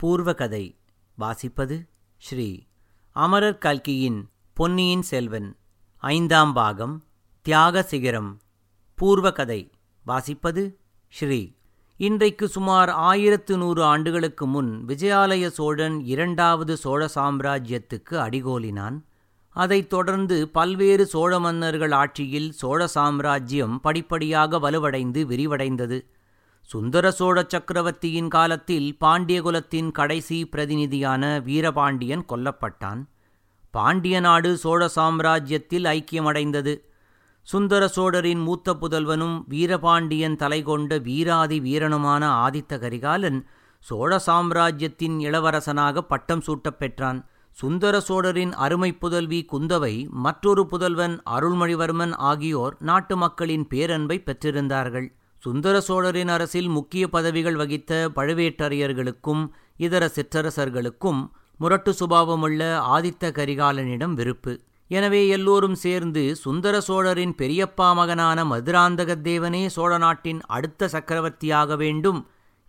பூர்வகதை. வாசிப்பது ஸ்ரீ அமரர் கல்கியின் பொன்னியின் செல்வன். ஐந்தாம் பாகம் தியாக சிகரம். பூர்வகதை. வாசிப்பது ஸ்ரீ இன்றைக்கு சுமார் ஆயிரத்து நூறு ஆண்டுகளுக்கு முன் விஜயாலய சோழன் இரண்டாவது சோழ சாம்ராஜ்யத்துக்கு அடிகோலினான். அதைத் தொடர்ந்து பல்வேறு சோழ மன்னர்கள் ஆட்சியில் சோழ சாம்ராஜ்யம் படிப்படியாக வலுவடைந்து விரிவடைந்தது. சுந்தர சோழ சக்கரவர்த்தியின் காலத்தில் பாண்டியகுலத்தின் கடைசி பிரதிநிதியான வீரபாண்டியன் கொல்லப்பட்டான். பாண்டிய நாடு சோழ சாம்ராஜ்யத்தில் ஐக்கியமடைந்தது. சுந்தர சோழரின் மூத்த புதல்வனும் வீரபாண்டியன் தலைகொண்ட வீராதி வீரனுமான ஆதித்த கரிகாலன் சோழ சாம்ராஜ்யத்தின் இளவரசனாக பட்டம் சூட்டப் பெற்றான். சுந்தர சோழரின் அருமை புதல்வி குந்தவை மற்றொரு புதல்வன் அருள்மொழிவர்மன் ஆகியோர் நாட்டு மக்களின் பேரன்பை பெற்றிருந்தார்கள். சுந்தர சோழரின் அரசில் முக்கிய பதவிகள் வகித்த பழுவேட்டரையர்களுக்கும் இதர சிற்றரசர்களுக்கும் முரட்டு சுபாவமுள்ள ஆதித்த கரிகாலனிடம் வெறுப்பு. எனவே எல்லோரும் சேர்ந்து சுந்தர சோழரின் பெரியப்பா மகனான மதுராந்தகத்தேவனே சோழ நாட்டின் அடுத்த சக்கரவர்த்தியாக வேண்டும்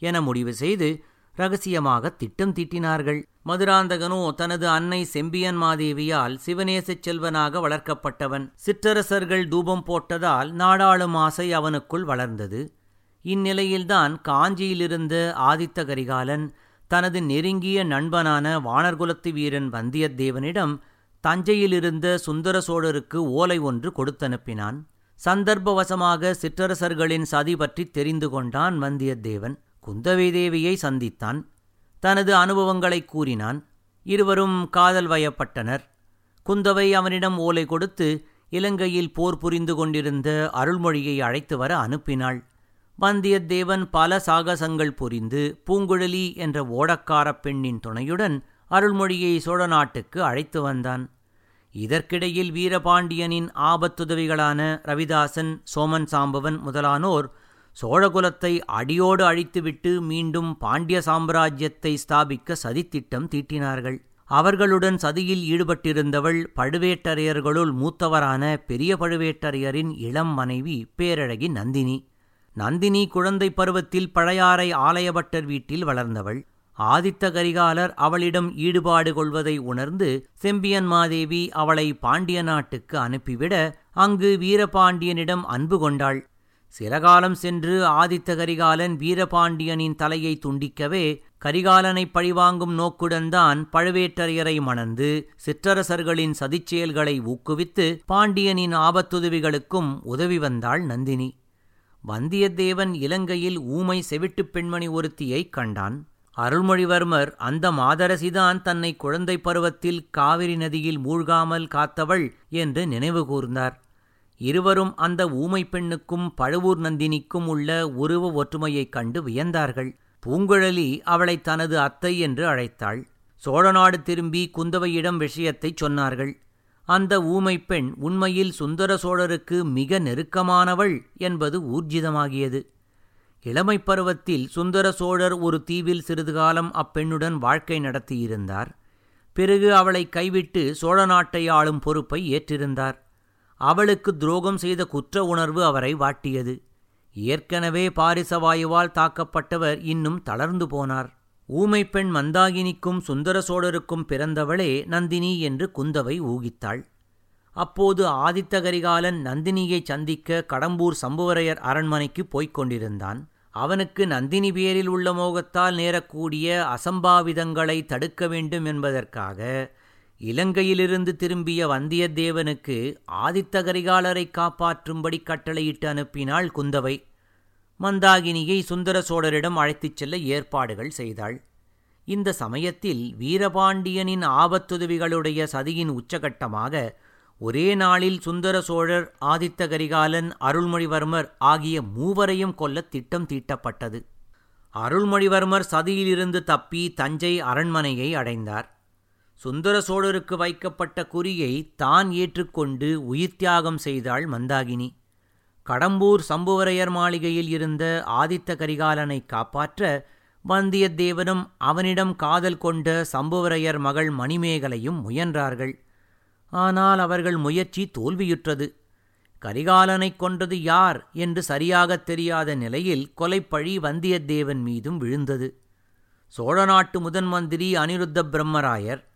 என முடிவு செய்து ரகசியமாக திட்டம் தீட்டினார்கள். மதுராந்தகனோ தனது அன்னை செம்பியன் மாதேவியால் சிவநேசச் செல்வனாக வளர்க்கப்பட்டவன். சிற்றரசர்கள் தூபம் போட்டதால் நாடாளும் ஆசை அவனுக்குள் வளர்ந்தது. இந்நிலையில்தான் காஞ்சியிலிருந்த ஆதித்த கரிகாலன் தனது நெருங்கிய நண்பனான வானர்குலத்து வீரன் வந்தியத்தேவனிடம் தஞ்சையிலிருந்த சுந்தர சோழருக்கு ஓலை ஒன்று கொடுத்தனுப்பினான். சந்தர்ப்பவசமாக சிற்றரசர்களின் சதி பற்றி தெரிந்து கொண்டான் வந்தியத்தேவன். குந்தவை தேவியை சந்தித்தான். தனது அனுபவங்களைக் கூறினான். இருவரும் காதல் வயப்பட்டனர். குந்தவை அவனிடம் ஓலை கொடுத்து இலங்கையில் போர் புரிந்து கொண்டிருந்த அருள்மொழியை அழைத்து வர அனுப்பினாள். வந்தியத்தேவன் பல சாகசங்கள் புரிந்து பூங்குழலி என்ற ஓடக்காரப் பெண்ணின் துணையுடன் அருள்மொழியை சோழ நாட்டுக்கு அழைத்து வந்தான். இதற்கிடையில் வீரபாண்டியனின் ஆபத்துதவிகளான ரவிதாசன் சோமன் சாம்பவன் முதலானோர் சோழகுலத்தை அடியோடு அழித்துவிட்டு மீண்டும் பாண்டிய சாம்ராஜ்யத்தை ஸ்தாபிக்க சதித்திட்டம் தீட்டினார்கள். அவர்களுடன் சதியில் ஈடுபட்டிருந்தவள் பழுவேட்டரையர்களுள் மூத்தவரான பெரிய பழுவேட்டரையரின் இளம் மனைவி பேரழகி நந்தினி. நந்தினி குழந்தை பருவத்தில் பழையாறை ஆலயபட்டர் வீட்டில் வளர்ந்தவள். ஆதித்த கரிகாலர் அவளிடம் ஈடுபாடு கொள்வதை உணர்ந்து செம்பியன் மாதேவி அவளை பாண்டிய நாட்டுக்கு அனுப்பிவிட அங்கு வீரபாண்டியனிடம் அன்பு கொண்டாள். சிலகாலம் சென்று ஆதித்த கரிகாலன் வீரபாண்டியனின் தலையை துண்டிக்கவே கரிகாலனை பழிவாங்கும் நோக்குடன் தான் பழுவேட்டரையரை மணந்து சிற்றரசர்களின் சதிச்செயல்களை ஊக்குவித்து பாண்டியனின் ஆபத்துதவிகளுக்கும் உதவி வந்தாள் நந்தினி. வந்தியத்தேவன் இலங்கையில் ஊமை செவிட்டுப் பெண்மணி ஒருத்தியைக் கண்டான். அருள்மொழிவர்மர் அந்த மாதரசிதான் தன்னை குழந்தை பருவத்தில் காவிரி நதியில் மூழ்காமல் காத்தவள் என்று நினைவு கூர்ந்தார். இருவரும் அந்த ஊமை பெண்ணுக்கும் பழுவூர் நந்தினிக்கும் உள்ள உருவ ஒற்றுமையைக் கண்டு வியந்தார்கள். பூங்குழலி அவளை தனது அத்தை என்று அழைத்தாள். சோழநாடு திரும்பி குந்தவையிடம் விஷயத்தைச் சொன்னார்கள். அந்த ஊமை பெண் உண்மையில் சுந்தர சோழருக்கு மிக நெருக்கமானவள் என்பது ஊர்ஜிதமாகியது. இளமை பருவத்தில் சுந்தர சோழர் ஒரு தீவில் சிறிது காலம் அப்பெண்ணுடன் வாழ்க்கை நடத்தியிருந்தார். பிறகு அவளை கைவிட்டு சோழ நாட்டை ஆளும் பொறுப்பை ஏற்றிருந்தார். அவளுக்கு துரோகம் செய்த குற்ற உணர்வு அவரை வாட்டியது. ஏற்கனவே பாரிசவாயுவால் தாக்கப்பட்டவர் இன்னும் தளர்ந்து போனார். ஊமை பெண் மந்தாகினிக்கும் சுந்தர சோழருக்கும் பிறந்தவளே நந்தினி என்று குந்தவை ஊகித்தாள். அப்போது ஆதித்த கரிகாலன் நந்தினியை சந்திக்க கடம்பூர் சம்புவரையர் அரண்மனைக்கு போய்க் கொண்டிருந்தான். அவனுக்கு நந்தினி பேரில் உள்ள மோகத்தால் நேரக்கூடிய அசம்பாவிதங்களை தடுக்க வேண்டும் என்பதற்காக இலங்கையிலிருந்து திரும்பிய வந்தியத்தேவனுக்கு ஆதித்த கரிகாலரை காப்பாற்றும்படி கட்டளையிட்டு அனுப்பினாள் குந்தவை. மந்தாகினியை சுந்தர சோழரிடம் அழைத்துச் செல்ல ஏற்பாடுகள் செய்தாள். இந்த சமயத்தில் வீரபாண்டியனின் ஆபத்துதவிகளுடைய சதியின் உச்சகட்டமாக ஒரே நாளில் சுந்தர சோழர் ஆதித்த கரிகாலன் அருள்மொழிவர்மர் ஆகிய மூவரையும் கொல்ல திட்டம் தீட்டப்பட்டது. அருள்மொழிவர்மர் சதியிலிருந்து தப்பி தஞ்சை அரண்மனையை அடைந்தார். சுந்தர சோழருக்கு வைக்கப்பட்ட குறியை தான் ஏற்றுக்கொண்டு உயிர்த்தியாகம் செய்தாள் மந்தாகினி. கடம்பூர் சம்புவரையர் மாளிகையில் இருந்த ஆதித்த கரிகாலனை காப்பாற்ற வந்தியத்தேவனும் அவனிடம் காதல் கொண்ட சம்புவரையர் மகள் மணிமேகலையும் முயன்றார்கள். ஆனால் அவர்கள் முயற்சி தோல்வியுற்றது. கரிகாலனைக் கொன்றது யார் என்று சரியாகத் தெரியாத நிலையில் கொலைப்பழி வந்தியத்தேவன் மீதும் விழுந்தது. சோழ நாட்டு முதன் மந்திரி அனிருத்த பிரம்மராயர்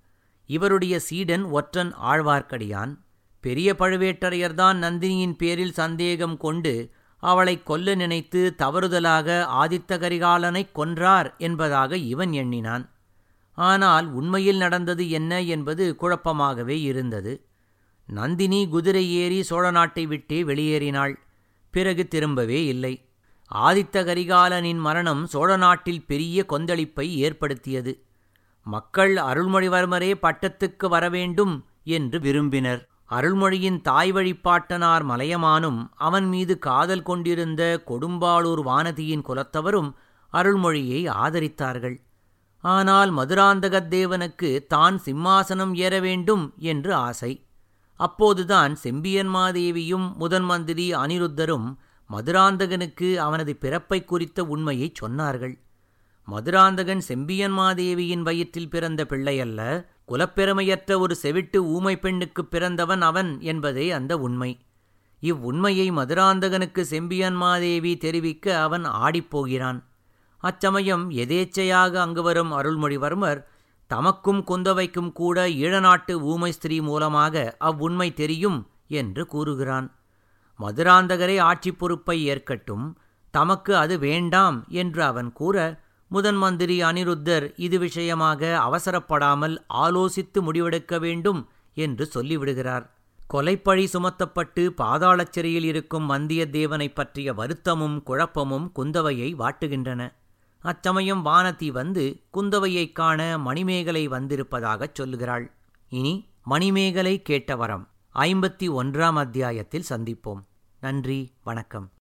இவருடைய சீடன் ஒற்றன் ஆழ்வார்க்கடியான் பெரிய பழுவேட்டரையர்தான் நந்தினியின் பேரில் சந்தேகம் கொண்டு அவளை கொல்ல நினைத்து தவறுதலாக ஆதித்த கரிகாலனைக் கொன்றார் என்பதாக இவன் எண்ணினான். ஆனால் உண்மையில் நடந்தது என்ன என்பது குழப்பமாகவே இருந்தது. நந்தினி குதிரை ஏறி சோழ நாட்டை விட்டே வெளியேறினாள். பிறகு திரும்பவே இல்லை. ஆதித்த கரிகாலனின் மரணம் சோழ நாட்டில் பெரிய கொந்தளிப்பை ஏற்படுத்தியது. மக்கள் அருள்மொழிவர்மரே பட்டத்துக்கு வரவேண்டும் என்று விரும்பினர். அருள்மொழியின் தாய் வழிப்பாட்டனார் மலையமானும் அவன் மீது காதல் கொண்டிருந்த கொடும்பாளூர் வானதியின் குலத்தவரும் அருள்மொழியை ஆதரித்தார்கள். ஆனால் மதுராந்தகத்தேவனுக்கு தான் சிம்மாசனம் ஏற வேண்டும் என்று ஆசை. அப்போதுதான் செம்பியன்மாதேவியும் முதன் மந்திரி அனிருத்தரும் மதுராந்தகனுக்கு அவனது பிறப்பை குறித்த உண்மையைச் சொன்னார்கள். மதுராந்தகன் செம்பியன்மாதேவியின் வயிற்றில் பிறந்த பிள்ளையல்ல குலப்பெருமையற்ற ஒரு செவிட்டு ஊமை பெண்ணுக்குப் பிறந்தவன் அவன் என்பதே அந்த உண்மை. இவ்வுண்மையை மதுராந்தகனுக்கு செம்பியன்மாதேவி தெரிவிக்க அவன் ஆடிப்போகிறான் அச்சமயம் எதேச்சையாக அங்கு வரும் அருள்மொழிவர்மர் தமக்கும் குந்தவைக்கும் கூட ஈழநாட்டு ஊமை ஸ்திரீ மூலமாக அவ்வுண்மை தெரியும் என்று கூறுகிறான். மதுராந்தகரே ஆட்சி பொறுப்பை ஏற்கட்டும் தமக்கு அது வேண்டாம் என்று அவன் கூற முதன் மந்திரி அனிருத்தர் இது விஷயமாக அவசரப்படாமல் ஆலோசித்து முடிவெடுக்க வேண்டும் என்று சொல்லிவிடுகிறார். கொலைப்பழி சுமத்தப்பட்டு பாதாளச் சிறையில் இருக்கும் வந்தியத்தேவனைப் பற்றிய வருத்தமும் குழப்பமும் குந்தவையை வாட்டுகின்றன. அச்சமயம் வானதி வந்து குந்தவையைக் காண மணிமேகலை வந்திருப்பதாகச் சொல்லுகிறாள். இனி மணிமேகலை கேட்ட வரம் ஐம்பத்தி ஒன்றாம் அத்தியாயத்தில் சந்திப்போம். நன்றி வணக்கம்.